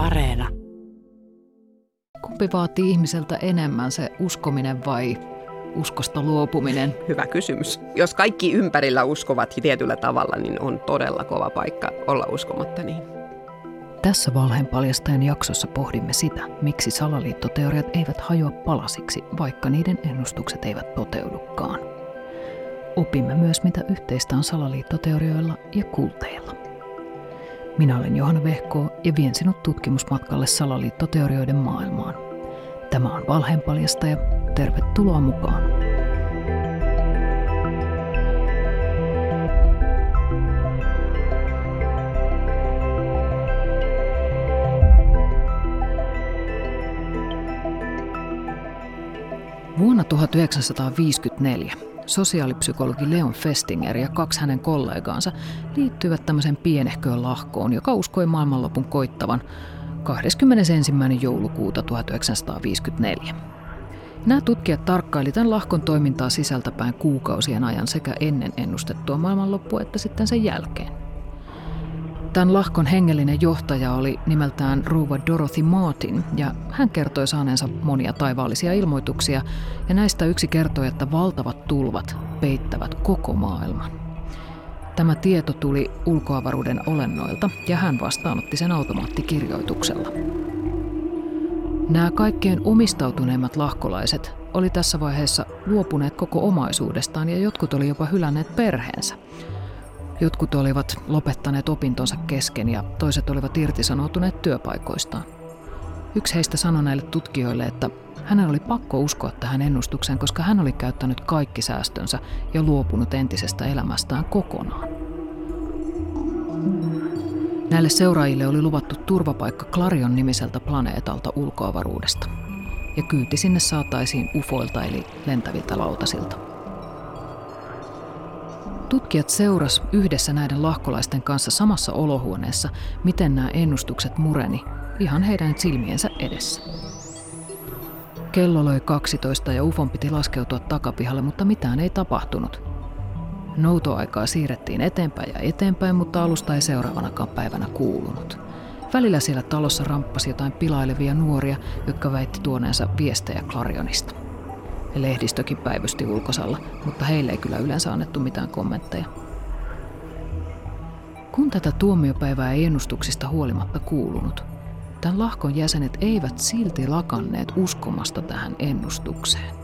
Areena. Kumpi vaatii ihmiseltä enemmän, se uskominen vai uskosta luopuminen? Hyvä kysymys. Jos kaikki ympärillä uskovat tietyllä tavalla, niin on todella kova paikka olla uskomatta niin. Tässä valheenpaljastajan jaksossa pohdimme sitä, miksi salaliittoteoriat eivät hajoa palasiksi, vaikka niiden ennustukset eivät toteudukaan. Opimme myös, mitä yhteistä on salaliittoteorioilla ja kulteilla. Minä olen Johanna Vehko ja vien sinut tutkimusmatkalle salaliittoteorioiden maailmaan. Tämä on Valheenpaljastaja. Tervetuloa mukaan. Vuonna 1954 sosiaalipsykologi Leon Festinger ja kaksi hänen kollegaansa liittyivät tämmöisen pienehköön lahkoon, joka uskoi maailmanlopun koittavan 21. joulukuuta 1954. Nämä tutkijat tarkkailivat tämän lahkon toimintaa sisältäpäin kuukausien ajan sekä ennen ennustettua maailmanloppua että sitten sen jälkeen. Tämän lahkon hengellinen johtaja oli nimeltään rouva Dorothy Martin ja hän kertoi saaneensa monia taivaallisia ilmoituksia ja näistä yksi kertoi, että valtavat tulvat peittävät koko maailman. Tämä tieto tuli ulkoavaruuden olennoilta ja hän vastaanotti sen automaattikirjoituksella. Nämä kaikkein omistautuneimmat lahkolaiset oli tässä vaiheessa luopuneet koko omaisuudestaan ja jotkut oli jopa hylänneet perheensä – Jotkut olivat lopettaneet opintonsa kesken ja toiset olivat irtisanoutuneet työpaikoistaan. Yksi heistä sanoi näille tutkijoille, että hänen oli pakko uskoa tähän ennustukseen, koska hän oli käyttänyt kaikki säästönsä ja luopunut entisestä elämästään kokonaan. Näille seuraajille oli luvattu turvapaikka Clarion nimiseltä planeetalta ulkoavaruudesta. Ja kyyti sinne saataisiin ufoilta eli lentäviltä lautasilta. Tutkijat seuras yhdessä näiden lahkolaisten kanssa samassa olohuoneessa, miten nämä ennustukset mureni ihan heidän silmiensä edessä. Kello löi 12 ja Ufon piti laskeutua takapihalle, mutta mitään ei tapahtunut. Noutoaikaa siirrettiin eteenpäin ja eteenpäin, mutta alusta ei seuraavanakaan päivänä kuulunut. Välillä siellä talossa ramppasi jotain pilailevia nuoria, jotka väitti tuoneensa viestejä Clarionista. Lehdistökin päivysti ulkosalla, mutta heille ei kyllä yleensä annettu mitään kommentteja. Kun tätä tuomiopäivää ei ennustuksista huolimatta kuulunut, tämän lahkon jäsenet eivät silti lakanneet uskomasta tähän ennustukseen.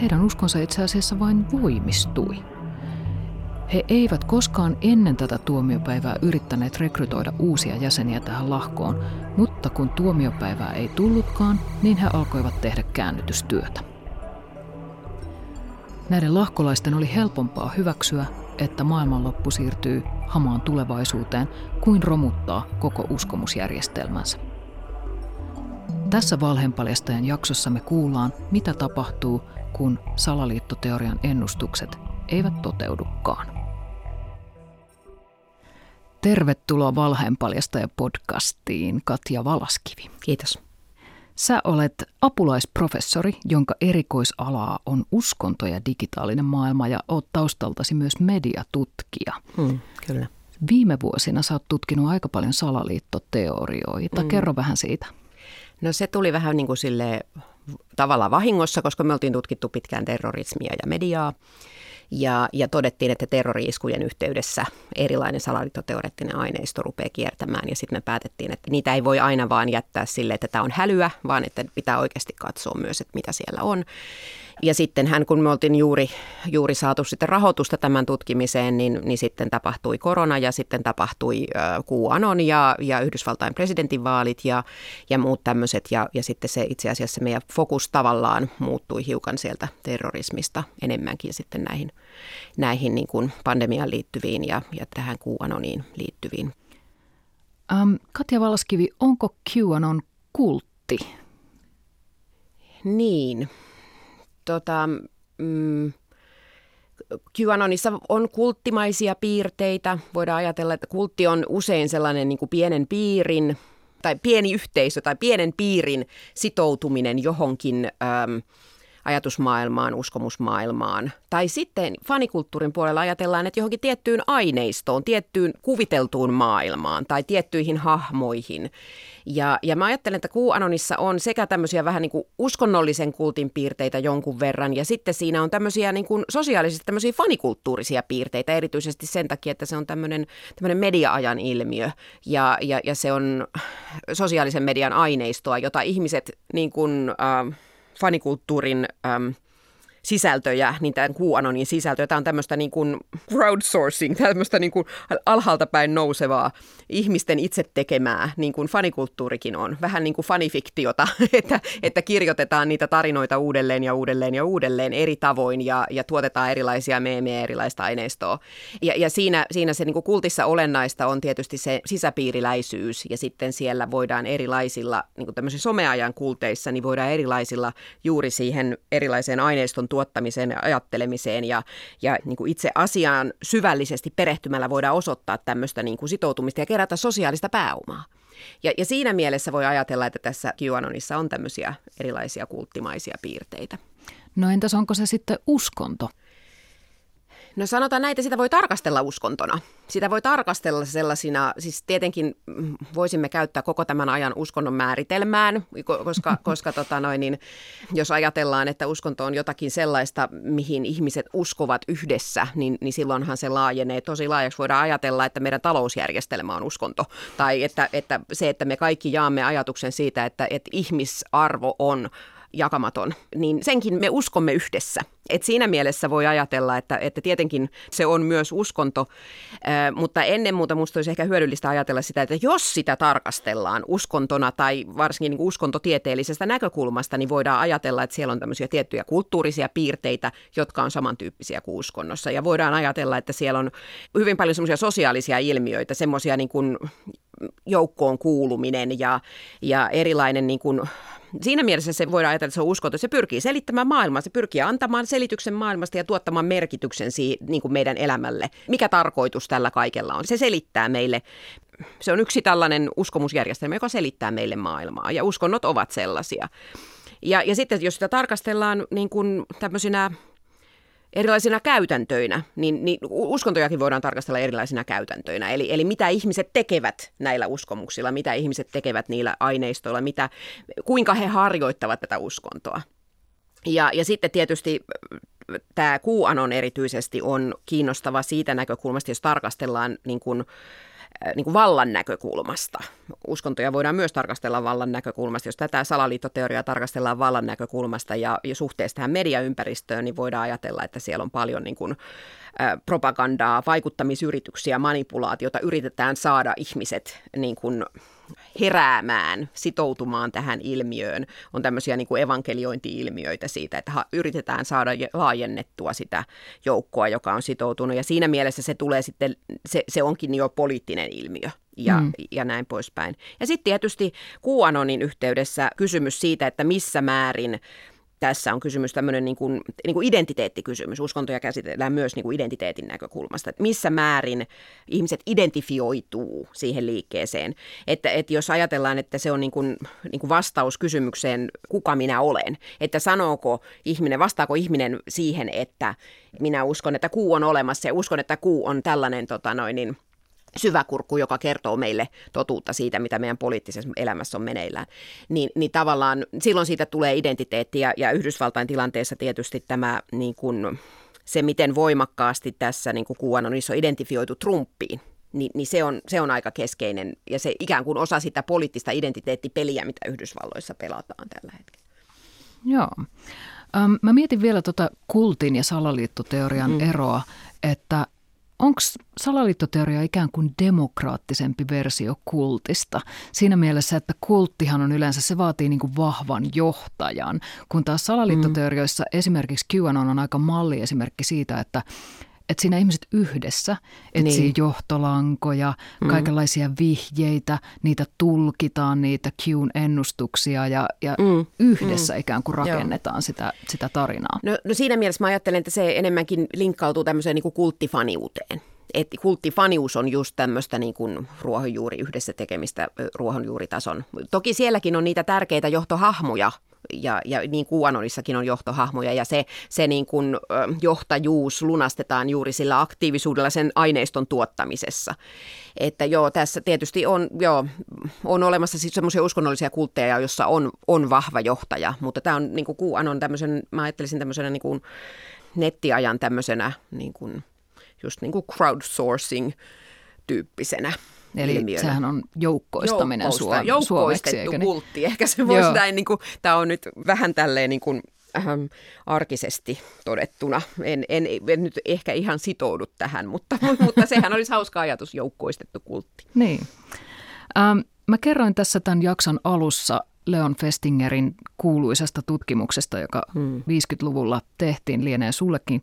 Heidän uskonsa itse asiassa vain voimistui. He eivät koskaan ennen tätä tuomiopäivää yrittäneet rekrytoida uusia jäseniä tähän lahkoon, mutta kun tuomiopäivää ei tullutkaan, niin he alkoivat tehdä käännytystyötä. Näiden lahkolaisten oli helpompaa hyväksyä, että maailmanloppu siirtyy hamaan tulevaisuuteen, kuin romuttaa koko uskomusjärjestelmänsä. Tässä valheenpaljastajan jaksossa me kuullaan, mitä tapahtuu, kun salaliittoteorian ennustukset eivät toteudukaan. Tervetuloa valheenpaljastaja podcastiin Katja Valaskivi. Kiitos. Sä olet apulaisprofessori, jonka erikoisalaa on uskonto ja digitaalinen maailma ja oot taustaltasi myös mediatutkija. Hmm, kyllä. Viime vuosina sä oot tutkinut aika paljon salaliittoteorioita. Hmm. Kerro vähän siitä. No se tuli vähän niin kuin sille tavallaan vahingossa, koska me oltiin tutkittu pitkään terrorismia ja mediaa. Ja, ja todettiin, että terrori-iskujen yhteydessä erilainen salaliittoteoreettinen aineisto rupeaa kiertämään. Ja sitten me päätettiin, että niitä ei voi aina vaan jättää sille, että tämä on hälyä, vaan että pitää oikeasti katsoa myös, että mitä siellä on. Ja sitten hän, kun me oltiin juuri, juuri saatu sitten rahoitusta tämän tutkimiseen, niin, niin sitten tapahtui korona ja sitten tapahtui QAnon ja, ja Yhdysvaltain presidentinvaalit ja, ja muut tämmöiset. Ja, ja sitten se itse asiassa meidän fokus tavallaan muuttui hiukan sieltä terrorismista enemmänkin sitten näihin, näihin niin kuin pandemiaan liittyviin ja, ja tähän QAnoniin liittyviin. Ähm, Katja Valaskivi, onko QAnon kultti? Niin, tota, mm, QAnonissa on kulttimaisia piirteitä. Voidaan ajatella, että kultti on usein sellainen niin kuin pienen piirin tai pieni yhteisö tai pienen piirin sitoutuminen johonkin äm, ajatusmaailmaan, uskomusmaailmaan. Tai sitten fanikulttuurin puolella ajatellaan, että johonkin tiettyyn aineistoon, tiettyyn kuviteltuun maailmaan tai tiettyihin hahmoihin. Ja, ja mä ajattelen, että QAnonissa on sekä tämmöisiä vähän niin kuin uskonnollisen kultin piirteitä jonkun verran, ja sitten siinä on tämmöisiä niin kuin sosiaalisesti tämmöisiä fanikulttuurisia piirteitä, erityisesti sen takia, että se on tämmöinen, tämmöinen media-ajan ilmiö, ja, ja, ja se on sosiaalisen median aineistoa, jota ihmiset niin kuin, äh, fanikulttuurin... Äh, sisältöjä, niin tämän QAnonin sisältöjä. Tämä on tämmöistä niin kuin crowdsourcing, tämmöistä niin kuin alhaalta päin nousevaa ihmisten itse tekemää, niin kuin fanikulttuurikin on. Vähän niin kuin fanifiktiota, että, että kirjoitetaan niitä tarinoita uudelleen ja uudelleen ja uudelleen eri tavoin ja, ja tuotetaan erilaisia meemejä, erilaista aineistoa. Ja, ja siinä, siinä se niin kuin kultissa olennaista on tietysti se sisäpiiriläisyys ja sitten siellä voidaan erilaisilla, niin kuin tämmöisissä someajan kulteissa, niin voidaan erilaisilla juuri siihen erilaiseen aineiston tuottamiseen ja ajattelemiseen ja, ja niin kuin itse asiaan syvällisesti perehtymällä voidaan osoittaa tämmöistä niin kuin sitoutumista ja kerätä sosiaalista pääomaa. Ja, ja siinä mielessä voi ajatella, että tässä QAnonissa on tämmöisiä erilaisia kulttimaisia piirteitä. No entäs onko se sitten uskonto? No sanotaan näitä, sitä voi tarkastella uskontona. Sitä voi tarkastella sellaisina, siis tietenkin mm, voisimme käyttää koko tämän ajan uskonnon määritelmään, koska, koska tota noin, niin, jos ajatellaan, että uskonto on jotakin sellaista, mihin ihmiset uskovat yhdessä, niin, niin silloinhan se laajenee tosi laajaksi. Voidaan ajatella, että meidän talousjärjestelmä on uskonto. Tai että, että se, että me kaikki jaamme ajatuksen siitä, että, että ihmisarvo on jakamaton, niin senkin me uskomme yhdessä. Et siinä mielessä voi ajatella, että, että tietenkin se on myös uskonto, mutta ennen muuta minusta olisi ehkä hyödyllistä ajatella sitä, että jos sitä tarkastellaan uskontona tai varsinkin niin uskontotieteellisestä näkökulmasta, niin voidaan ajatella, että siellä on tämmöisiä tiettyjä kulttuurisia piirteitä, jotka on samantyyppisiä kuin uskonnossa. Ja voidaan ajatella, että siellä on hyvin paljon semmoisia sosiaalisia ilmiöitä, semmoisia niin kuin joukkoon kuuluminen ja, ja erilainen niin kuin siinä mielessä se voidaan ajatella, että se on uskonto. Se pyrkii selittämään maailmaa, se pyrkii antamaan selityksen maailmasta ja tuottamaan merkityksen siihen, niin kuin meidän elämälle. Mikä tarkoitus tällä kaikella on? Se selittää meille, se on yksi tällainen uskomusjärjestelmä, joka selittää meille maailmaa ja uskonnot ovat sellaisia. Ja, ja sitten jos sitä tarkastellaan niin kuin tämmöisinä erilaisina käytäntöinä, niin, niin uskontojakin voidaan tarkastella erilaisina käytäntöinä. Eli, eli mitä ihmiset tekevät näillä uskomuksilla, mitä ihmiset tekevät niillä aineistoilla, mitä, kuinka he harjoittavat tätä uskontoa. Ja, ja sitten tietysti tämä QAnon erityisesti on kiinnostava siitä näkökulmasta, jos tarkastellaan niin kuin, Äh, niin kuin vallan näkökulmasta. Uskontoja voidaan myös tarkastella vallan näkökulmasta. Jos tätä salaliittoteoriaa tarkastellaan vallan näkökulmasta ja, ja suhteessa tähän mediaympäristöön, niin voidaan ajatella, että siellä on paljon niin kuin, ä, äh, propagandaa, vaikuttamisyrityksiä, manipulaatiota. Yritetään saada ihmiset niin kuin, heräämään, sitoutumaan tähän ilmiöön. On tämmöisiä niin kuin evankeliointi-ilmiöitä siitä, että yritetään saada laajennettua sitä joukkoa, joka on sitoutunut. Ja siinä mielessä se tulee sitten, se, se onkin jo poliittinen ilmiö ja, mm. ja näin poispäin. Ja sitten tietysti QAnonin yhteydessä kysymys siitä, että missä määrin tässä on kysymys tämmöinen niin kuin, niin kuin identiteettikysymys. Uskontoja käsitellään myös niin kuin identiteetin näkökulmasta, että missä määrin ihmiset identifioituu siihen liikkeeseen. Että, että jos ajatellaan, että se on niin kuin, niin kuin vastaus kysymykseen, kuka minä olen, että sanooko ihminen, vastaako ihminen siihen, että minä uskon, että kuu on olemassa ja uskon, että kuu on tällainen tota noin, niin, syväkurkku, joka kertoo meille totuutta siitä, mitä meidän poliittisessa elämässä on meneillään, niin, niin tavallaan silloin siitä tulee identiteetti ja, ja Yhdysvaltain tilanteessa tietysti tämä niin kuin, se, miten voimakkaasti tässä niin kuin on identifioitu Trumpiin, niin, niin se, on, se on aika keskeinen ja se ikään kuin osa sitä poliittista identiteettipeliä, mitä Yhdysvalloissa pelataan tällä hetkellä. Joo. Mä mietin vielä tuota kultin ja salaliittoteorian mm. eroa, että onko salaliittoteoria ikään kuin demokraattisempi versio kultista? Siinä mielessä, että kulttihan on yleensä, se vaatii niin kuin vahvan johtajan, kun taas salaliittoteorioissa mm. esimerkiksi QAnon on aika malliesimerkki siitä, että että siinä ihmiset yhdessä etsii niin. johtolankoja, mm. kaikenlaisia vihjeitä, niitä tulkitaan, niitä Qn ennustuksia ja, ja mm. yhdessä mm. ikään kuin rakennetaan sitä, sitä tarinaa. No, no siinä mielessä mä ajattelen, että se enemmänkin linkkautuu tämmöiseen niin kuin kulttifaniuteen että kulttifanius on just tämmöistä niin kuin ruohonjuuri yhdessä tekemistä ruohonjuuritason. Toki sielläkin on niitä tärkeitä johtohahmoja, ja, ja niin QAnonissakin on johtohahmoja ja se, se niin kuin, johtajuus lunastetaan juuri sillä aktiivisuudella sen aineiston tuottamisessa. Että joo, tässä tietysti on, joo, on olemassa siis semmoisia uskonnollisia kultteja, jossa on, on vahva johtaja, mutta tämä on niin kuin QAnon tämmöisen, mä ajattelisin tämmöisenä niin kuin nettiajan tämmöisenä niin kuin, just niin kuin crowdsourcing tyyppisenä Eli ilmiönä. sehän on joukkoistaminen Joukkousta, suom- suomeksi, eikö niin? kultti. Ehkä se voisi näin, niin kuin, tämä on nyt vähän tälleen niin kuin, ähm, arkisesti todettuna. En, en, en nyt ehkä ihan sitoudu tähän, mutta, mutta sehän olisi hauska ajatus, joukkoistettu kultti. Niin. Ähm, mä kerroin tässä tämän jakson alussa Leon Festingerin kuuluisesta tutkimuksesta, joka hmm. 50-luvulla tehtiin, lienee sullekin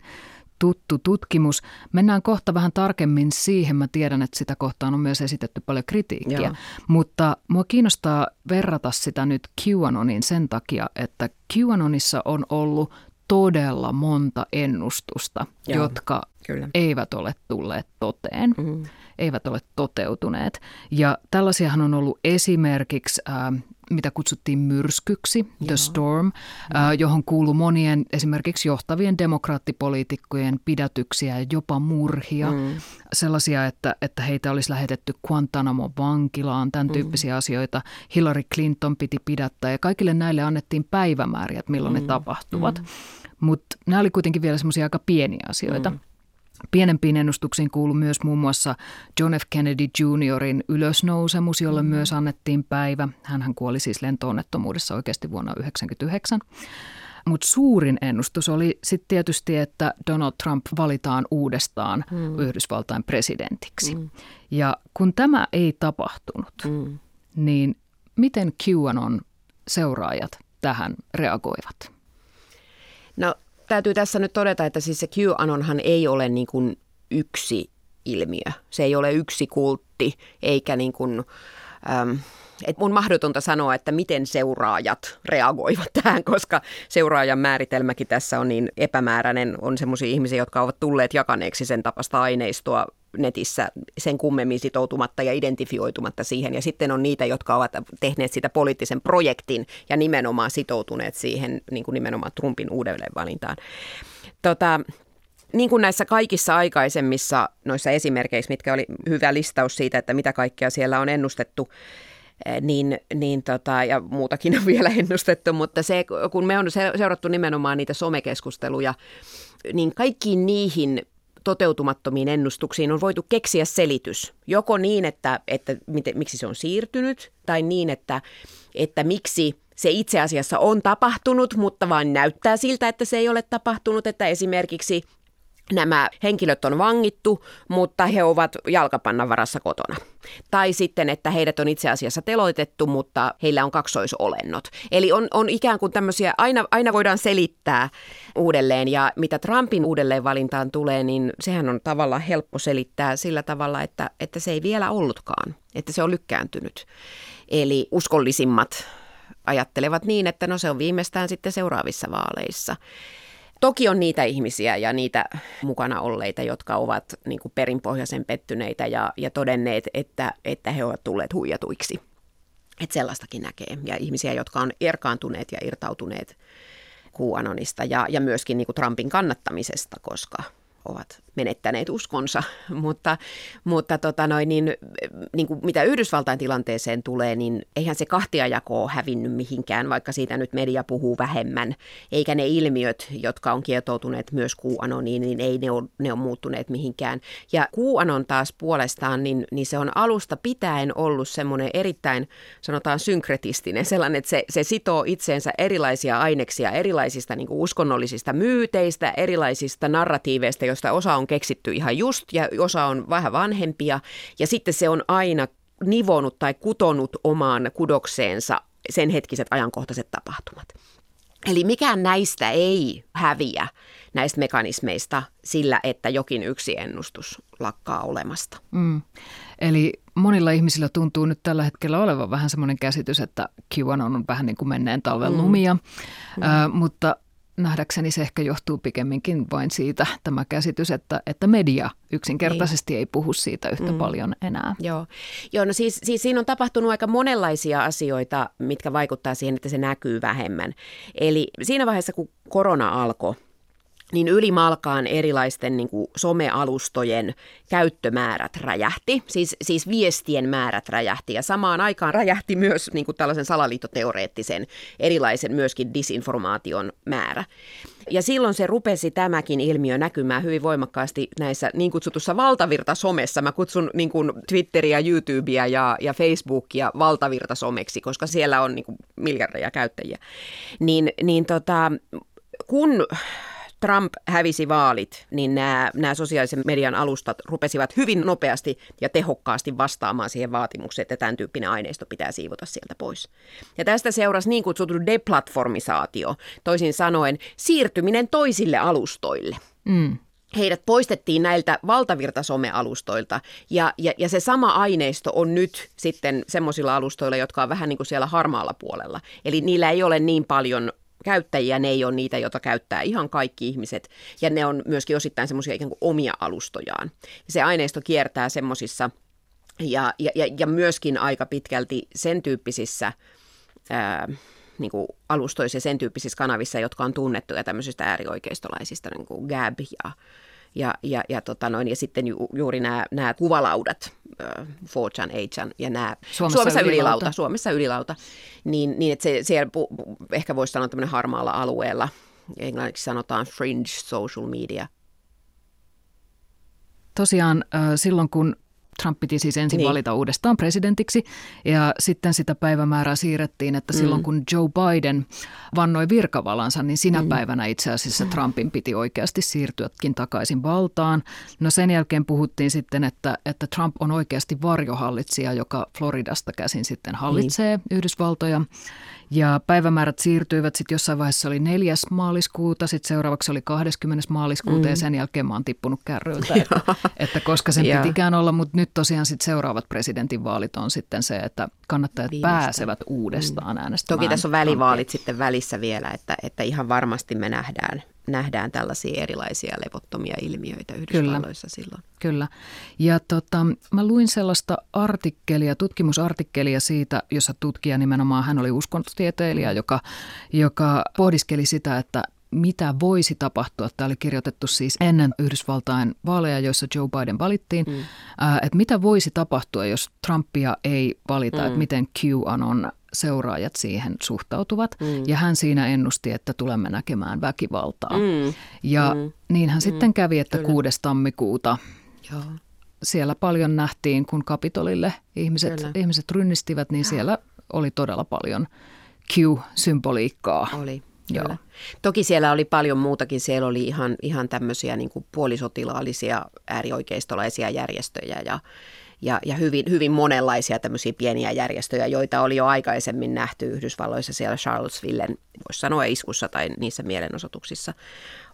tuttu tutkimus. Mennään kohta vähän tarkemmin siihen. Mä tiedän, että sitä kohtaan on myös esitetty paljon kritiikkiä. Joo. Mutta mua kiinnostaa verrata sitä nyt QAnonin sen takia, että QAnonissa on ollut todella monta ennustusta, Joo. jotka Kyllä. eivät ole tulleet toteen, mm-hmm. eivät ole toteutuneet. Ja tällaisiahan on ollut esimerkiksi äh, mitä kutsuttiin myrskyksi, Joo. The Storm, äh, johon kuuluu monien esimerkiksi johtavien demokraattipoliitikkojen pidätyksiä ja jopa murhia. Mm. Sellaisia, että, että heitä olisi lähetetty Guantanamo-vankilaan, tämän mm. tyyppisiä mm. asioita. Hillary Clinton piti pidättää ja kaikille näille annettiin päivämääriä, että milloin mm. ne tapahtuvat. Mm. Mutta nämä oli kuitenkin vielä semmoisia aika pieniä asioita. Mm. Pienempiin ennustuksiin kuului myös muun muassa John F. Kennedy Jr.in ylösnousemus, jolle mm. myös annettiin päivä. Hän kuoli siis lentoonnettomuudessa oikeasti vuonna 1999. Mutta suurin ennustus oli sitten tietysti, että Donald Trump valitaan uudestaan mm. Yhdysvaltain presidentiksi. Mm. Ja kun tämä ei tapahtunut, mm. niin miten QAnon seuraajat tähän reagoivat? No täytyy tässä nyt todeta, että siis se QAnonhan ei ole niin kuin yksi ilmiö. Se ei ole yksi kultti, eikä niin kuin, äm, et mun mahdotonta sanoa, että miten seuraajat reagoivat tähän, koska seuraajan määritelmäkin tässä on niin epämääräinen. On sellaisia ihmisiä, jotka ovat tulleet jakaneeksi sen tapasta aineistoa netissä sen kummemmin sitoutumatta ja identifioitumatta siihen. Ja sitten on niitä, jotka ovat tehneet sitä poliittisen projektin ja nimenomaan sitoutuneet siihen niin kuin nimenomaan Trumpin uudelleenvalintaan. Tota, niin kuin näissä kaikissa aikaisemmissa noissa esimerkkeissä, mitkä oli hyvä listaus siitä, että mitä kaikkea siellä on ennustettu, eh, niin, niin tota, ja muutakin on vielä ennustettu, mutta se, kun me on seurattu nimenomaan niitä somekeskusteluja, niin kaikkiin niihin toteutumattomiin ennustuksiin on voitu keksiä selitys. Joko niin, että, että miten, miksi se on siirtynyt, tai niin, että, että miksi se itse asiassa on tapahtunut, mutta vain näyttää siltä, että se ei ole tapahtunut, että esimerkiksi nämä henkilöt on vangittu, mutta he ovat jalkapannan varassa kotona. Tai sitten, että heidät on itse asiassa teloitettu, mutta heillä on kaksoisolennot. Eli on, on ikään kuin tämmöisiä, aina, aina voidaan selittää uudelleen. Ja mitä Trumpin uudelleenvalintaan tulee, niin sehän on tavallaan helppo selittää sillä tavalla, että, että se ei vielä ollutkaan, että se on lykkääntynyt. Eli uskollisimmat ajattelevat niin, että no se on viimeistään sitten seuraavissa vaaleissa. Toki on niitä ihmisiä ja niitä mukana olleita, jotka ovat niin kuin perinpohjaisen pettyneitä ja, ja todenneet, että, että he ovat tulleet huijatuiksi. Että sellaistakin näkee. Ja ihmisiä, jotka on erkaantuneet ja irtautuneet QAnonista ja, ja myöskin niin kuin Trumpin kannattamisesta, koska ovat menettäneet uskonsa, mutta, mutta tota noin, niin, niin kuin mitä Yhdysvaltain tilanteeseen tulee, niin eihän se kahtiajako ole hävinnyt mihinkään, vaikka siitä nyt media puhuu vähemmän, eikä ne ilmiöt, jotka on kietoutuneet myös QAnoniin, niin ei ne ole, ne ole muuttuneet mihinkään. Ja QAnon taas puolestaan, niin, niin se on alusta pitäen ollut semmoinen erittäin, sanotaan synkretistinen, sellainen, että se, se sitoo itseensä erilaisia aineksia erilaisista niin kuin uskonnollisista myyteistä, erilaisista narratiiveista, joista osa on keksitty ihan just ja osa on vähän vanhempia ja sitten se on aina nivonut tai kutonut omaan kudokseensa sen hetkiset ajankohtaiset tapahtumat. Eli mikään näistä ei häviä näistä mekanismeista sillä, että jokin yksi ennustus lakkaa olemasta. Mm. Eli monilla ihmisillä tuntuu nyt tällä hetkellä olevan vähän semmoinen käsitys, että QAnon on vähän niin kuin menneen talven lumia, mm. Mm. Äh, mutta nähdäkseni se ehkä johtuu pikemminkin vain siitä tämä käsitys, että, että media yksinkertaisesti niin. ei puhu siitä yhtä mm. paljon enää. Joo, Joo no siis, siis siinä on tapahtunut aika monenlaisia asioita, mitkä vaikuttaa siihen, että se näkyy vähemmän. Eli siinä vaiheessa, kun korona alkoi, niin ylimalkaan erilaisten niin kuin somealustojen käyttömäärät räjähti, siis, siis viestien määrät räjähti ja samaan aikaan räjähti myös niin kuin tällaisen salaliittoteoreettisen erilaisen myöskin disinformaation määrä. Ja silloin se rupesi tämäkin ilmiö näkymään hyvin voimakkaasti näissä niin kutsutussa valtavirtasomessa. Mä kutsun niin kuin Twitteriä, YouTubea ja, ja Facebookia valtavirtasomeksi, koska siellä on niin kuin miljardeja käyttäjiä. Niin, niin tota, kun Trump hävisi vaalit, niin nämä, nämä sosiaalisen median alustat rupesivat hyvin nopeasti ja tehokkaasti vastaamaan siihen vaatimukseen, että tämän tyyppinen aineisto pitää siivota sieltä pois. Ja tästä seurasi niin kutsuttu deplatformisaatio, toisin sanoen siirtyminen toisille alustoille. Mm heidät poistettiin näiltä valtavirtasomealustoilta ja, ja, ja se sama aineisto on nyt sitten semmoisilla alustoilla, jotka on vähän niin kuin siellä harmaalla puolella. Eli niillä ei ole niin paljon käyttäjiä, ne ei ole niitä, joita käyttää ihan kaikki ihmiset, ja ne on myöskin osittain semmoisia ikään kuin omia alustojaan. Se aineisto kiertää semmoisissa, ja, ja, ja myöskin aika pitkälti sen tyyppisissä ää, niin kuin alustoissa ja sen tyyppisissä kanavissa, jotka on tunnettuja tämmöisistä äärioikeistolaisista, niin kuin Gab ja ja, ja, ja, tota noin, ja sitten ju, juuri nämä, nämä kuvalaudat, 4chan, 8 ja nämä Suomessa, Suomessa ylilauta. ylilauta. Suomessa ylilauta, niin, niin että se, siellä pu, ehkä voisi sanoa tämmöinen harmaalla alueella, englanniksi sanotaan fringe social media. Tosiaan silloin, kun Trump piti siis ensin niin. valita uudestaan presidentiksi ja sitten sitä päivämäärää siirrettiin, että mm. silloin kun Joe Biden vannoi virkavalansa, niin sinä mm. päivänä itse asiassa mm. Trumpin piti oikeasti siirtyäkin takaisin valtaan. No sen jälkeen puhuttiin sitten, että, että Trump on oikeasti varjohallitsija, joka Floridasta käsin sitten hallitsee niin. Yhdysvaltoja. Ja päivämäärät siirtyivät sitten jossain vaiheessa oli 4. maaliskuuta, sitten seuraavaksi oli 20. maaliskuuta mm. ja sen jälkeen mä oon tippunut kärryiltä, että, että koska sen pitikään olla, mutta nyt tosiaan sitten seuraavat presidentinvaalit on sitten se, että kannattajat Viimeistä. pääsevät uudestaan mm. äänestämään. Toki tässä on välivaalit sitten välissä vielä, että, että ihan varmasti me nähdään nähdään tällaisia erilaisia levottomia ilmiöitä Yhdysvalloissa Kyllä. silloin. Kyllä. Ja tota, mä luin sellaista artikkelia, tutkimusartikkelia siitä, jossa tutkija nimenomaan, hän oli uskontotieteilijä, joka, joka pohdiskeli sitä, että mitä voisi tapahtua. Tämä oli kirjoitettu siis ennen Yhdysvaltain vaaleja, joissa Joe Biden valittiin. Mm. Että mitä voisi tapahtua, jos Trumpia ei valita, mm. että miten QAnon seuraajat siihen suhtautuvat. Mm. Ja hän siinä ennusti, että tulemme näkemään väkivaltaa. Mm. Ja mm. niin hän mm. sitten kävi, että Kyllä. 6. tammikuuta Joo. siellä paljon nähtiin, kun Kapitolille ihmiset, ihmiset rynnistivät, niin siellä oli todella paljon Q-symboliikkaa. Oli. Joo. Toki siellä oli paljon muutakin. Siellä oli ihan, ihan tämmöisiä niin kuin puolisotilaallisia äärioikeistolaisia järjestöjä ja, ja, ja hyvin, hyvin monenlaisia tämmöisiä pieniä järjestöjä, joita oli jo aikaisemmin nähty Yhdysvalloissa siellä Charlesvillen, voisi sanoa iskussa tai niissä mielenosoituksissa,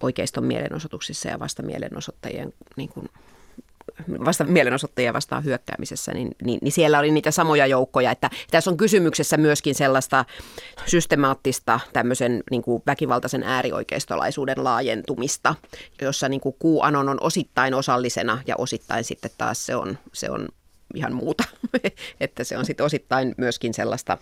oikeiston mielenosoituksissa ja vasta mielenosoittajien niin kuin, vasta mielenosoittajia vastaan hyökkäämisessä, niin, niin, niin siellä oli niitä samoja joukkoja. Että tässä on kysymyksessä myöskin sellaista systemaattista tämmöisen niin kuin väkivaltaisen äärioikeistolaisuuden laajentumista, jossa niin kuin QAnon on osittain osallisena ja osittain sitten taas se on, se on ihan muuta. että se on sitten osittain myöskin sellaista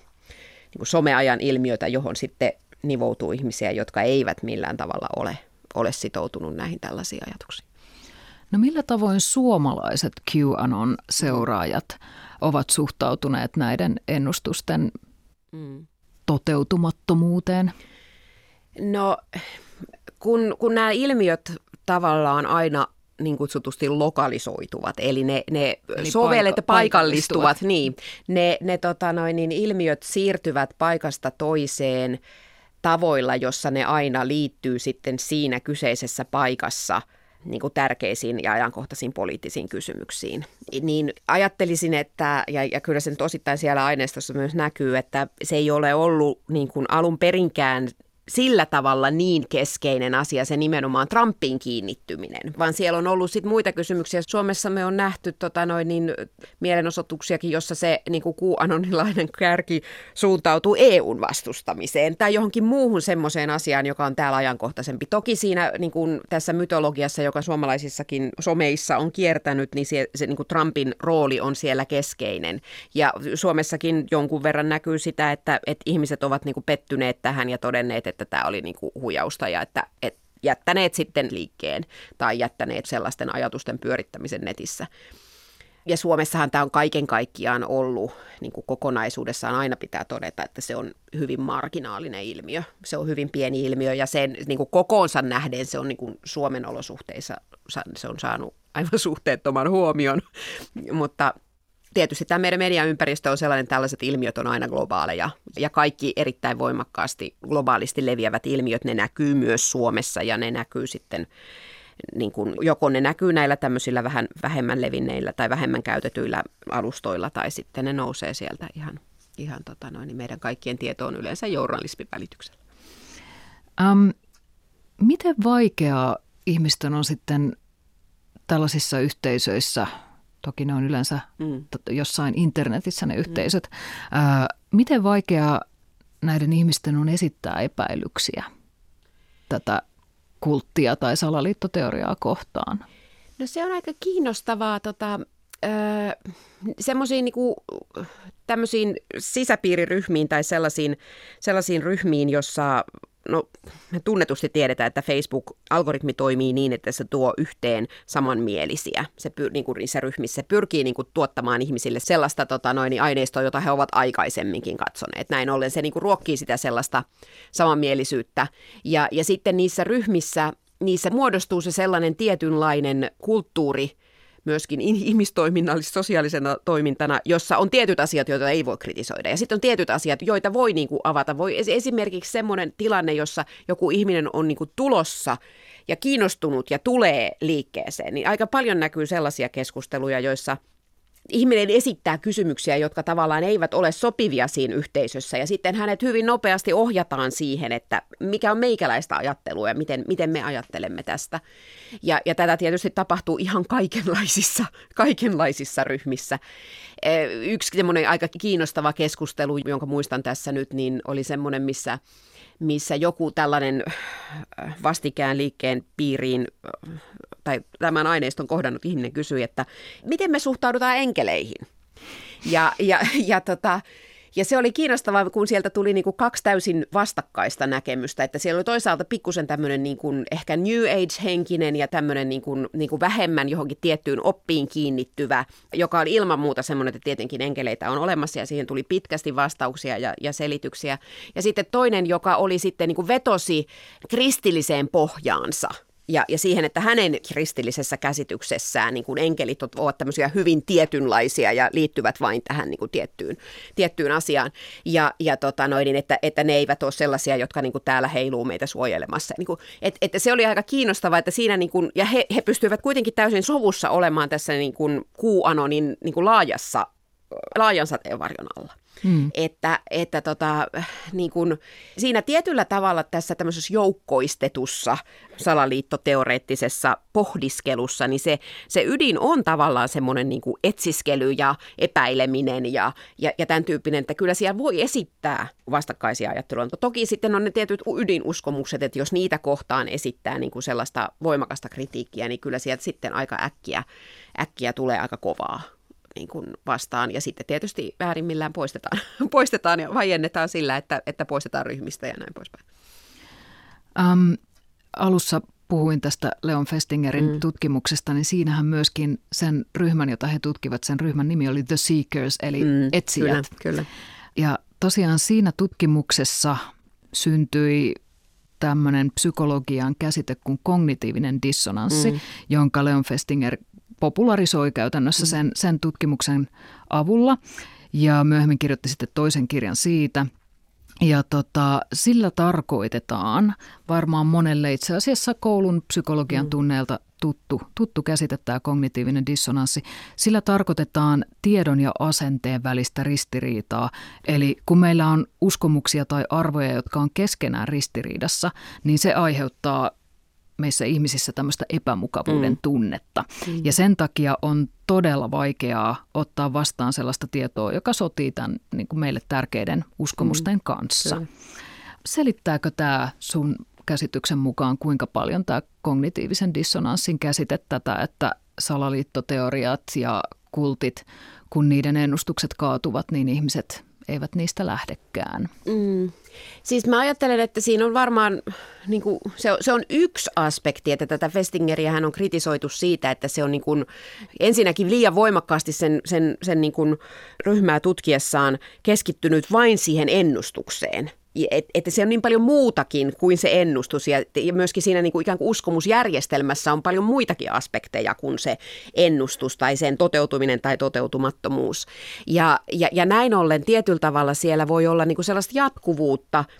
niin kuin someajan ilmiötä, johon sitten nivoutuu ihmisiä, jotka eivät millään tavalla ole, ole sitoutunut näihin tällaisiin ajatuksiin. No millä tavoin suomalaiset QAnon seuraajat ovat suhtautuneet näiden ennustusten mm. toteutumattomuuteen? No kun, kun nämä ilmiöt tavallaan aina niin kutsutusti lokalisoituvat, eli ne, ne eli sovellet paika- paikallistuvat, paikallistuvat, niin, ne, ne tota noin, niin ilmiöt siirtyvät paikasta toiseen tavoilla, jossa ne aina liittyy sitten siinä kyseisessä paikassa – niin kuin tärkeisiin ja ajankohtaisiin poliittisiin kysymyksiin. Niin ajattelisin, että, ja, ja kyllä se nyt osittain siellä aineistossa myös näkyy, että se ei ole ollut niin kuin alun perinkään sillä tavalla niin keskeinen asia se nimenomaan Trumpin kiinnittyminen, vaan siellä on ollut sit muita kysymyksiä. Suomessa me on nähty tota noin, niin, mielenosoituksiakin, jossa se niin kuin kärki suuntautuu EUn vastustamiseen tai johonkin muuhun semmoiseen asiaan, joka on täällä ajankohtaisempi. Toki siinä niin kuin tässä mytologiassa, joka suomalaisissakin someissa on kiertänyt, niin se, se niin kuin Trumpin rooli on siellä keskeinen. Ja Suomessakin jonkun verran näkyy sitä, että, että ihmiset ovat niin kuin pettyneet tähän ja todenneet, että tämä oli niin kuin huijausta ja että, että jättäneet sitten liikkeen tai jättäneet sellaisten ajatusten pyörittämisen netissä. Ja Suomessahan tämä on kaiken kaikkiaan ollut niin kuin kokonaisuudessaan aina pitää todeta, että se on hyvin marginaalinen ilmiö. Se on hyvin pieni ilmiö ja sen niin kuin kokoonsa nähden se on niin kuin Suomen olosuhteissa se on saanut aivan suhteettoman huomion, mutta tietysti tämä meidän mediaympäristö on sellainen, tällaiset ilmiöt on aina globaaleja ja kaikki erittäin voimakkaasti globaalisti leviävät ilmiöt, ne näkyy myös Suomessa ja ne näkyy sitten niin kuin, joko ne näkyy näillä tämmöisillä vähän vähemmän levinneillä tai vähemmän käytetyillä alustoilla tai sitten ne nousee sieltä ihan, ihan tota noin, niin meidän kaikkien tietoon yleensä journalismin välityksellä. Miten vaikeaa ihmisten on sitten tällaisissa yhteisöissä – Toki ne on yleensä mm. jossain internetissä ne yhteisöt. Mm. Ää, miten vaikeaa näiden ihmisten on esittää epäilyksiä tätä kulttia tai salaliittoteoriaa kohtaan? No se on aika kiinnostavaa. Tota, semmoisiin niin tämmöisiin sisäpiiriryhmiin tai sellaisiin, sellaisiin ryhmiin, jossa no me tunnetusti tiedetään, että Facebook-algoritmi toimii niin, että se tuo yhteen samanmielisiä. Se pyr, niin kuin niissä ryhmissä pyrkii niin kuin tuottamaan ihmisille sellaista tota, noin, aineistoa, jota he ovat aikaisemminkin katsoneet. Näin ollen se niin kuin ruokkii sitä sellaista samanmielisyyttä. Ja, ja sitten niissä ryhmissä, niissä muodostuu se sellainen tietynlainen kulttuuri, myöskin ihmistoiminnallis sosiaalisena toimintana, jossa on tietyt asiat, joita ei voi kritisoida. Ja sitten on tietyt asiat, joita voi niin kuin avata. Voi esimerkiksi semmoinen tilanne, jossa joku ihminen on niin kuin tulossa ja kiinnostunut ja tulee liikkeeseen, niin aika paljon näkyy sellaisia keskusteluja, joissa – ihminen esittää kysymyksiä, jotka tavallaan eivät ole sopivia siinä yhteisössä, ja sitten hänet hyvin nopeasti ohjataan siihen, että mikä on meikäläistä ajattelua ja miten, miten me ajattelemme tästä. Ja, ja tätä tietysti tapahtuu ihan kaikenlaisissa, kaikenlaisissa ryhmissä. Yksi semmoinen aika kiinnostava keskustelu, jonka muistan tässä nyt, niin oli semmoinen, missä missä joku tällainen vastikään liikkeen piiriin tai tämän aineiston kohdannut ihminen kysyi, että miten me suhtaudutaan enkeleihin? Ja, ja, ja tota, ja se oli kiinnostavaa, kun sieltä tuli niin kuin kaksi täysin vastakkaista näkemystä, että siellä oli toisaalta pikkusen tämmöinen niin kuin ehkä New Age-henkinen ja tämmöinen niin kuin, niin kuin vähemmän johonkin tiettyyn oppiin kiinnittyvä, joka on ilman muuta semmoinen, että tietenkin enkeleitä on olemassa ja siihen tuli pitkästi vastauksia ja, ja selityksiä. Ja sitten toinen, joka oli sitten niin kuin vetosi kristilliseen pohjaansa – ja, ja siihen, että hänen kristillisessä käsityksessään niin kuin enkelit ovat tämmöisiä hyvin tietynlaisia ja liittyvät vain tähän niin kuin tiettyyn, tiettyyn asiaan. Ja, ja tota noin, että, että ne eivät ole sellaisia, jotka niin kuin täällä heiluu meitä suojelemassa. Niin kuin, et, että se oli aika kiinnostavaa, että siinä niin kuin, ja he, he pystyivät kuitenkin täysin sovussa olemaan tässä niin kuin QAnonin niin kuin laajassa, laajan sateenvarjon alla. Mm. Että, että tota, niin kun, siinä tietyllä tavalla tässä tämmöisessä joukkoistetussa salaliittoteoreettisessa pohdiskelussa, niin se, se ydin on tavallaan semmoinen niin etsiskely ja epäileminen ja, ja, ja tämän tyyppinen, että kyllä siellä voi esittää vastakkaisia ajattelua. Mutta toki sitten on ne tietyt ydinuskomukset, että jos niitä kohtaan esittää niin kuin sellaista voimakasta kritiikkiä, niin kyllä sieltä sitten aika äkkiä, äkkiä tulee aika kovaa niin kuin vastaan. Ja sitten tietysti väärimmillään poistetaan, poistetaan ja vajennetaan sillä, että, että poistetaan ryhmistä ja näin poispäin. Um, alussa puhuin tästä Leon Festingerin mm. tutkimuksesta, niin siinähän myöskin sen ryhmän, jota he tutkivat, sen ryhmän nimi oli The Seekers, eli mm, etsijät. Kyllä, kyllä. Ja tosiaan siinä tutkimuksessa syntyi tämmöinen psykologian käsite kuin kognitiivinen dissonanssi, mm. jonka Leon Festinger popularisoi käytännössä sen, sen tutkimuksen avulla ja myöhemmin kirjoitti sitten toisen kirjan siitä. Ja tota, sillä tarkoitetaan varmaan monelle itse asiassa koulun psykologian mm. tunneilta tuttu, tuttu käsite tämä kognitiivinen dissonanssi. Sillä tarkoitetaan tiedon ja asenteen välistä ristiriitaa. Eli kun meillä on uskomuksia tai arvoja, jotka on keskenään ristiriidassa, niin se aiheuttaa meissä ihmisissä tämmöistä epämukavuuden mm. tunnetta. Mm. Ja sen takia on todella vaikeaa ottaa vastaan sellaista tietoa, joka sotii tämän niin kuin meille tärkeiden uskomusten mm. kanssa. Kyllä. Selittääkö tämä sun käsityksen mukaan, kuinka paljon tämä kognitiivisen dissonanssin käsite tätä, että salaliittoteoriat ja kultit, kun niiden ennustukset kaatuvat, niin ihmiset eivät niistä lähdekään. Mm. Siis mä ajattelen, että siinä on varmaan, niin kuin, se, on, se on yksi aspekti, että tätä Festingeriä hän on kritisoitu siitä, että se on niin kuin, ensinnäkin liian voimakkaasti sen, sen, sen niin kuin ryhmää tutkiessaan keskittynyt vain siihen ennustukseen – että se on niin paljon muutakin kuin se ennustus ja, myöskin siinä niin kuin ikään kuin uskomusjärjestelmässä on paljon muitakin aspekteja kuin se ennustus tai sen toteutuminen tai toteutumattomuus. Ja, ja, ja näin ollen tietyllä tavalla siellä voi olla niin kuin sellaista jatkuvuutta –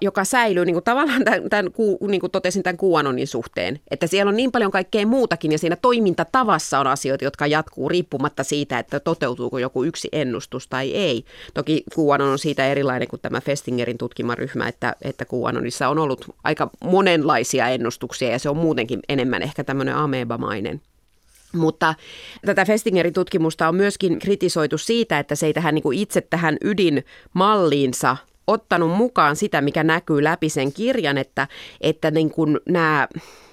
joka säilyy niin kuin tavallaan tämän, tämän niin kuin totesin tämän kuuanonin suhteen, että siellä on niin paljon kaikkea muutakin ja siinä toimintatavassa on asioita, jotka jatkuu riippumatta siitä, että toteutuuko joku yksi ennustus tai ei. Toki kuuanon on siitä erilainen kuin tämä Festingerin tutkimaryhmä, että, että kuuanonissa on ollut aika monenlaisia ennustuksia ja se on muutenkin enemmän ehkä tämmöinen amebamainen. Mutta tätä Festingerin tutkimusta on myöskin kritisoitu siitä, että se ei tähän niin kuin itse tähän ydinmalliinsa ottanut mukaan sitä, mikä näkyy läpi sen kirjan, että, että niin kuin nämä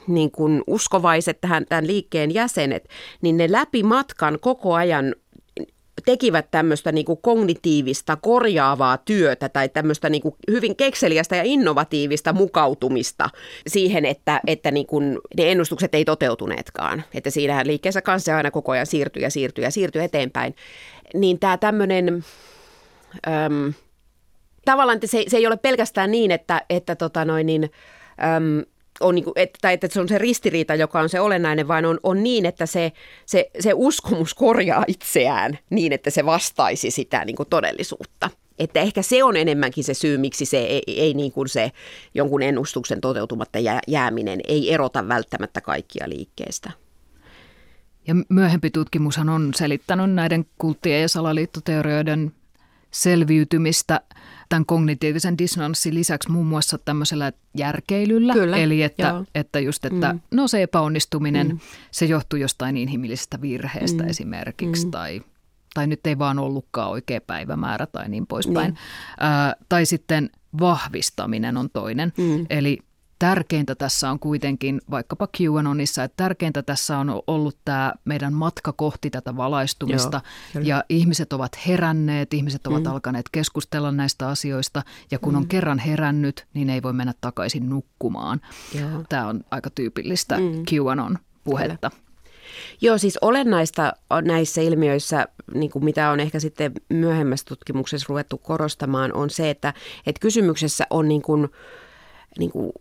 niin kuin uskovaiset, tähän, tämän liikkeen jäsenet, niin ne läpi matkan koko ajan tekivät tämmöistä niin kuin kognitiivista korjaavaa työtä tai tämmöistä niin kuin hyvin kekseliästä ja innovatiivista mukautumista siihen, että, että niin kuin ne ennustukset ei toteutuneetkaan. Että siinähän liikkeessä kanssa aina koko ajan siirtyy ja siirtyy ja siirtyy eteenpäin. Niin tämä tämmöinen... Öm, tavallaan että se, se ei ole pelkästään niin, että, että tota noin niin, äm, on niin kuin, että, tai että se on se ristiriita, joka on se olennainen, vaan on, on niin, että se, se, se uskomus korjaa itseään niin, että se vastaisi sitä niin kuin todellisuutta. Että ehkä se on enemmänkin se syy, miksi se ei, ei niin kuin se jonkun ennustuksen toteutumatta jääminen ei erota välttämättä kaikkia liikkeestä. Ja myöhempi tutkimushan on selittänyt näiden kulttien ja salaliittoteorioiden selviytymistä tämän kognitiivisen dissonanssin lisäksi muun muassa tämmöisellä järkeilyllä. Kyllä, Eli että, että just, että mm. no se epäonnistuminen, mm. se johtuu jostain inhimillisestä virheestä mm. esimerkiksi mm. tai tai nyt ei vaan ollutkaan oikea päivämäärä tai niin poispäin. Niin. Ää, tai sitten vahvistaminen on toinen. Mm. Eli tärkeintä tässä on kuitenkin, vaikkapa QAnonissa, että tärkeintä tässä on ollut tämä meidän matka kohti tätä valaistumista. Joo, ja ihmiset ovat heränneet, ihmiset ovat mm. alkaneet keskustella näistä asioista. Ja kun mm. on kerran herännyt, niin ei voi mennä takaisin nukkumaan. Joo. Tämä on aika tyypillistä mm. QAnon puhetta. Kyllä. Joo, siis olennaista näissä ilmiöissä, niin kuin mitä on ehkä sitten myöhemmässä tutkimuksessa ruvettu korostamaan, on se, että, että kysymyksessä on niin kuin, niin kuin,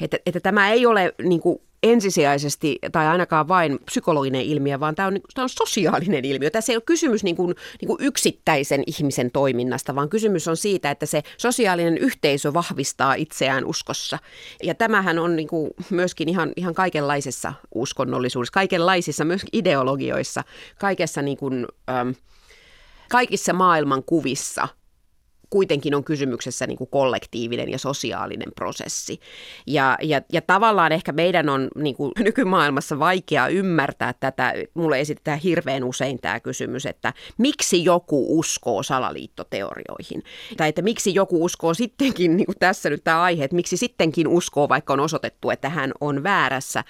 että, että tämä ei ole niin kuin ensisijaisesti tai ainakaan vain psykologinen ilmiö, vaan tämä on, tämä on sosiaalinen ilmiö. Tässä ei ole kysymys niin kuin, niin kuin yksittäisen ihmisen toiminnasta, vaan kysymys on siitä, että se sosiaalinen yhteisö vahvistaa itseään uskossa. Ja tämähän on niin kuin myöskin ihan, ihan kaikenlaisessa uskonnollisuudessa, kaikenlaisissa myös ideologioissa, kaikessa niin kuin, äm, kaikissa maailman kuvissa – kuitenkin on kysymyksessä niin kuin kollektiivinen ja sosiaalinen prosessi. Ja, ja, ja tavallaan ehkä meidän on niin kuin nykymaailmassa vaikea ymmärtää tätä. Mulle esitetään hirveän usein tämä kysymys, että miksi joku uskoo salaliittoteorioihin? Tai että miksi joku uskoo sittenkin, niin kuin tässä nyt tämä aihe, että miksi sittenkin uskoo, vaikka on osoitettu, että hän on väärässä.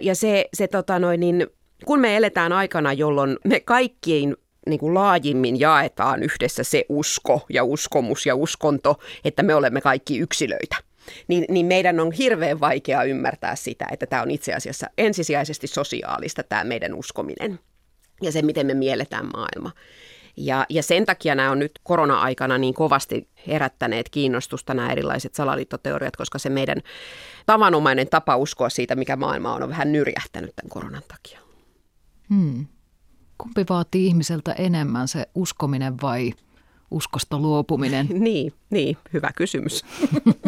Ja se, se tota noin, niin kun me eletään aikana, jolloin me kaikkiin niin kuin laajimmin jaetaan yhdessä se usko ja uskomus ja uskonto, että me olemme kaikki yksilöitä. Niin, niin meidän on hirveän vaikea ymmärtää sitä, että tämä on itse asiassa ensisijaisesti sosiaalista tämä meidän uskominen ja se, miten me mielletään maailma. Ja, ja sen takia nämä on nyt korona-aikana niin kovasti herättäneet kiinnostusta nämä erilaiset salaliittoteoriat, koska se meidän tavanomainen tapa uskoa siitä, mikä maailma on, on vähän nyrjähtänyt tämän koronan takia. Hmm. Kumpi vaatii ihmiseltä enemmän, se uskominen vai uskosta luopuminen? niin, niin, hyvä kysymys.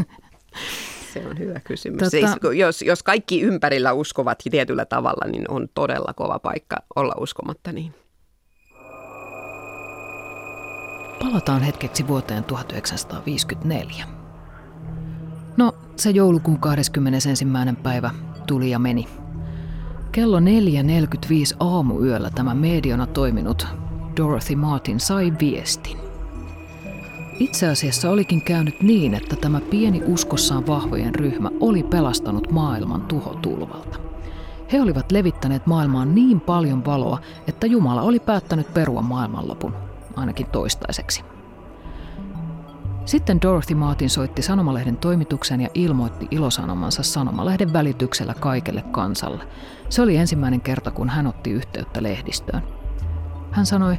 Se on hyvä kysymys. Tota... Siis, jos, jos kaikki ympärillä uskovat tietyllä tavalla, niin on todella kova paikka olla uskomatta niin. Palataan hetkeksi vuoteen 1954. No, se joulukuun 21. päivä tuli ja meni. Kello 4.45 aamuyöllä tämä mediona toiminut Dorothy Martin sai viestin. Itse asiassa olikin käynyt niin, että tämä pieni uskossaan vahvojen ryhmä oli pelastanut maailman tuhotulvalta. He olivat levittäneet maailmaan niin paljon valoa, että Jumala oli päättänyt perua maailmanlopun, ainakin toistaiseksi. Sitten Dorothy Martin soitti sanomalehden toimituksen ja ilmoitti ilosanomansa sanomalehden välityksellä kaikelle kansalle. Se oli ensimmäinen kerta, kun hän otti yhteyttä lehdistöön. Hän sanoi,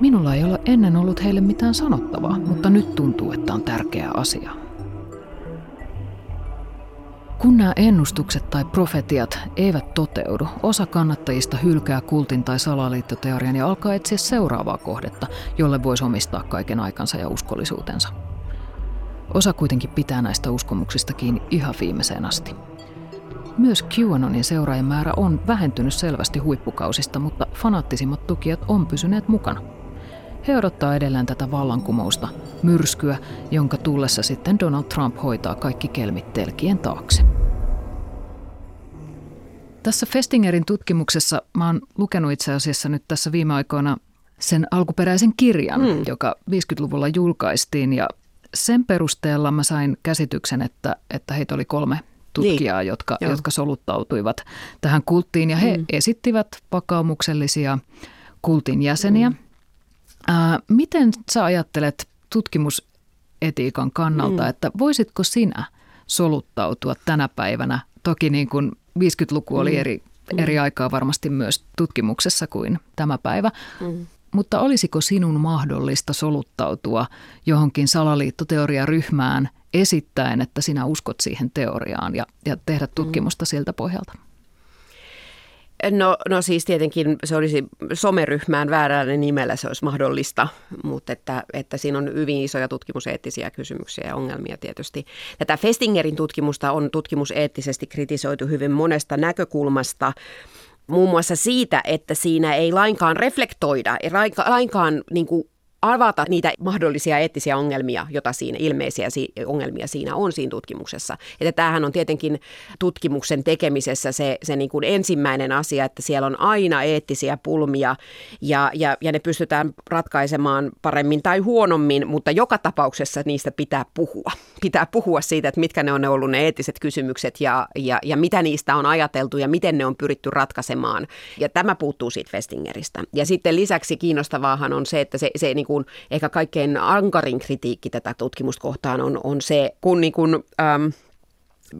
Minulla ei ole ennen ollut heille mitään sanottavaa, mutta nyt tuntuu, että on tärkeä asia. Kun nämä ennustukset tai profetiat eivät toteudu, osa kannattajista hylkää kultin tai salaliittoteorian ja alkaa etsiä seuraavaa kohdetta, jolle voisi omistaa kaiken aikansa ja uskollisuutensa. Osa kuitenkin pitää näistä uskomuksista kiinni ihan viimeiseen asti. Myös QAnonin seuraajamäärä on vähentynyt selvästi huippukausista, mutta fanaattisimmat tukijat on pysyneet mukana – he odottaa edelleen tätä vallankumousta, myrskyä, jonka tullessa sitten Donald Trump hoitaa kaikki kelmit telkien taakse. Tässä Festingerin tutkimuksessa mä oon lukenut itse asiassa nyt tässä viime aikoina sen alkuperäisen kirjan, mm. joka 50-luvulla julkaistiin ja sen perusteella mä sain käsityksen, että, että heitä oli kolme tutkijaa, niin. jotka, jotka soluttautuivat tähän kulttiin ja he mm. esittivät vakaumuksellisia kultin jäseniä. Mm. Ää, miten sä ajattelet tutkimusetiikan kannalta, mm. että voisitko sinä soluttautua tänä päivänä? Toki niin kuin 50-luku oli mm. eri, mm. eri aikaa varmasti myös tutkimuksessa kuin tämä päivä. Mm. Mutta olisiko sinun mahdollista soluttautua johonkin salaliittoteoriaryhmään esittäen, että sinä uskot siihen teoriaan ja, ja tehdä mm. tutkimusta mm. siltä pohjalta? No, no siis tietenkin se olisi someryhmään väärällä nimellä se olisi mahdollista, mutta että, että siinä on hyvin isoja tutkimuseettisiä kysymyksiä ja ongelmia tietysti. Tätä Festingerin tutkimusta on tutkimuseettisesti kritisoitu hyvin monesta näkökulmasta muun muassa siitä, että siinä ei lainkaan reflektoida, ei lainkaan niin kuin avata niitä mahdollisia eettisiä ongelmia, joita siinä, ilmeisiä ongelmia siinä on siinä tutkimuksessa. Että tämähän on tietenkin tutkimuksen tekemisessä se, se niin kuin ensimmäinen asia, että siellä on aina eettisiä pulmia ja, ja, ja ne pystytään ratkaisemaan paremmin tai huonommin, mutta joka tapauksessa niistä pitää puhua. Pitää puhua siitä, että mitkä ne on ne ollut ne eettiset kysymykset ja, ja, ja mitä niistä on ajateltu ja miten ne on pyritty ratkaisemaan. Ja tämä puuttuu siitä Festingeristä. Ja sitten lisäksi kiinnostavaahan on se, että se, se niin kuin ehkä kaikkein ankarin kritiikki tätä tutkimusta kohtaan on, on se, kun niin kuin, äm,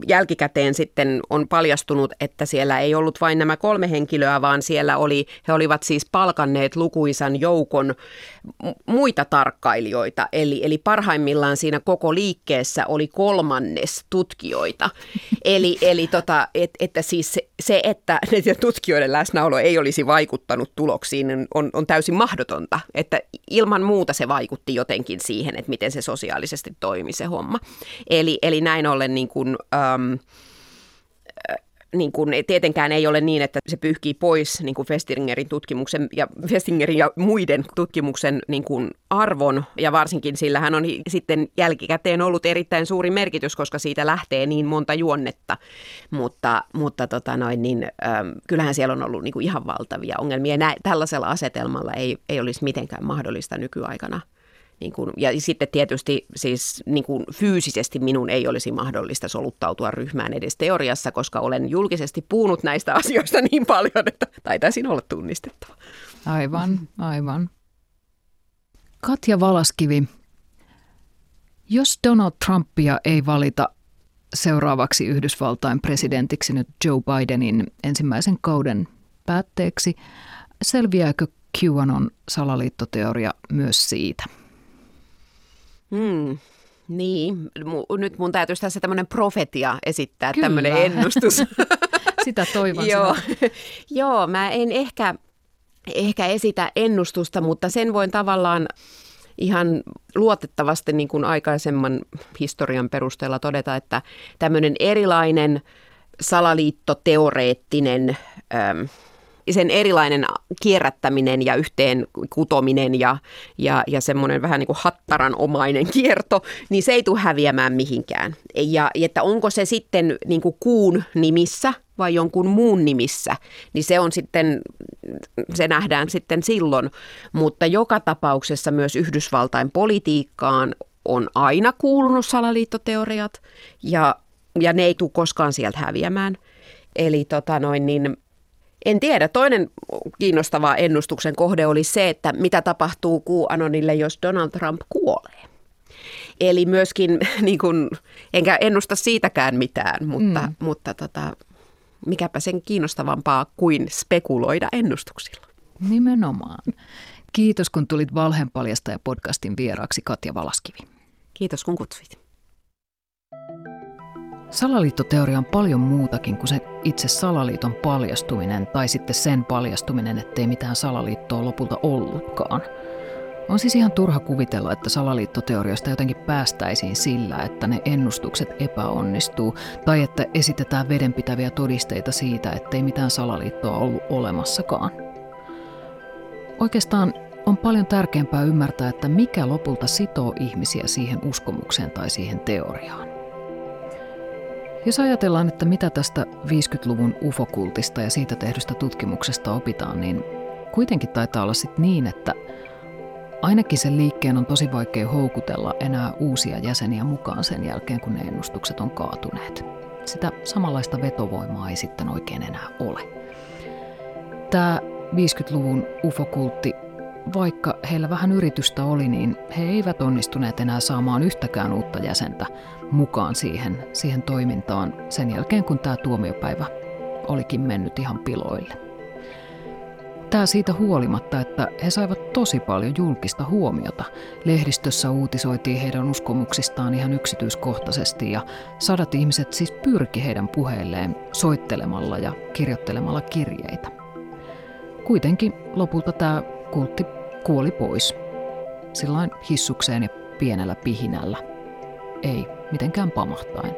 jälkikäteen sitten on paljastunut, että siellä ei ollut vain nämä kolme henkilöä, vaan siellä oli, he olivat siis palkanneet lukuisan joukon muita tarkkailijoita. Eli, eli parhaimmillaan siinä koko liikkeessä oli kolmannes tutkijoita. Eli, eli tota, et, että siis se, se, että näiden tutkijoiden läsnäolo ei olisi vaikuttanut tuloksiin, on, on täysin mahdotonta. Että ilman muuta se vaikutti jotenkin siihen, että miten se sosiaalisesti toimi se homma. Eli, eli näin ollen niin kuin, ähm, niin kuin, tietenkään ei ole niin, että se pyyhkii pois niin kuin Festingerin tutkimuksen ja Festingerin ja muiden tutkimuksen niin kuin arvon. Ja varsinkin sillä hän on sitten jälkikäteen ollut erittäin suuri merkitys, koska siitä lähtee niin monta juonnetta. Mutta, mutta tota noin, niin, ähm, kyllähän siellä on ollut niin kuin ihan valtavia ongelmia. Nä, tällaisella asetelmalla ei, ei olisi mitenkään mahdollista nykyaikana niin kuin, ja sitten tietysti siis niin kuin fyysisesti minun ei olisi mahdollista soluttautua ryhmään edes teoriassa, koska olen julkisesti puhunut näistä asioista niin paljon, että taitaisin olla tunnistettava. Aivan, aivan. Katja Valaskivi, jos Donald Trumpia ei valita seuraavaksi Yhdysvaltain presidentiksi nyt Joe Bidenin ensimmäisen kauden päätteeksi, selviääkö QAnon salaliittoteoria myös siitä? Hmm. Niin, nyt mun täytyisi tässä tämmöinen profetia esittää, Kyllä. tämmöinen ennustus. Sitä toivon Joo. Joo, mä en ehkä, ehkä esitä ennustusta, mutta sen voin tavallaan ihan luotettavasti niin kuin aikaisemman historian perusteella todeta, että tämmöinen erilainen salaliittoteoreettinen äm, sen erilainen kierrättäminen ja yhteen kutominen ja, ja, ja semmoinen vähän niin kuin hattaranomainen kierto, niin se ei tule häviämään mihinkään. Ja että onko se sitten niin kuin kuun nimissä vai jonkun muun nimissä, niin se on sitten, se nähdään sitten silloin. Mutta joka tapauksessa myös Yhdysvaltain politiikkaan on aina kuulunut salaliittoteoriat ja, ja ne ei tule koskaan sieltä häviämään. Eli tota noin, niin en tiedä. Toinen kiinnostava ennustuksen kohde oli se, että mitä tapahtuu QAnonille, jos Donald Trump kuolee. Eli myöskin, niin kun, enkä ennusta siitäkään mitään, mutta, mm. mutta tota, mikäpä sen kiinnostavampaa kuin spekuloida ennustuksilla. Nimenomaan. Kiitos kun tulit Valheenpaljastaja podcastin vieraaksi Katja Valaskivi. Kiitos kun kutsuit. Salaliittoteoria on paljon muutakin kuin se itse salaliiton paljastuminen tai sitten sen paljastuminen, ettei mitään salaliittoa lopulta ollutkaan. On siis ihan turha kuvitella, että salaliittoteoriasta jotenkin päästäisiin sillä, että ne ennustukset epäonnistuu tai että esitetään vedenpitäviä todisteita siitä, ettei mitään salaliittoa ollut olemassakaan. Oikeastaan on paljon tärkeämpää ymmärtää, että mikä lopulta sitoo ihmisiä siihen uskomukseen tai siihen teoriaan. Jos ajatellaan, että mitä tästä 50-luvun ufokultista ja siitä tehdystä tutkimuksesta opitaan, niin kuitenkin taitaa olla sitten niin, että ainakin sen liikkeen on tosi vaikea houkutella enää uusia jäseniä mukaan sen jälkeen, kun ne ennustukset on kaatuneet. Sitä samanlaista vetovoimaa ei sitten oikein enää ole. Tämä 50-luvun ufokultti vaikka heillä vähän yritystä oli, niin he eivät onnistuneet enää saamaan yhtäkään uutta jäsentä mukaan siihen, siihen toimintaan sen jälkeen, kun tämä tuomiopäivä olikin mennyt ihan piloille. Tämä siitä huolimatta, että he saivat tosi paljon julkista huomiota. Lehdistössä uutisoitiin heidän uskomuksistaan ihan yksityiskohtaisesti ja sadat ihmiset siis pyrki heidän puheilleen soittelemalla ja kirjoittelemalla kirjeitä. Kuitenkin lopulta tämä kultti kuoli pois. Sillain hissukseen ja pienellä pihinällä. Ei mitenkään pamahtain.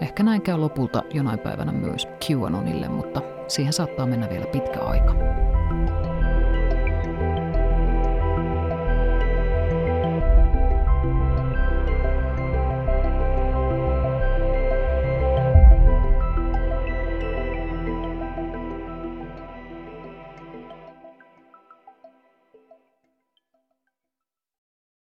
Ehkä näin käy lopulta jonain päivänä myös QAnonille, mutta siihen saattaa mennä vielä pitkä aika.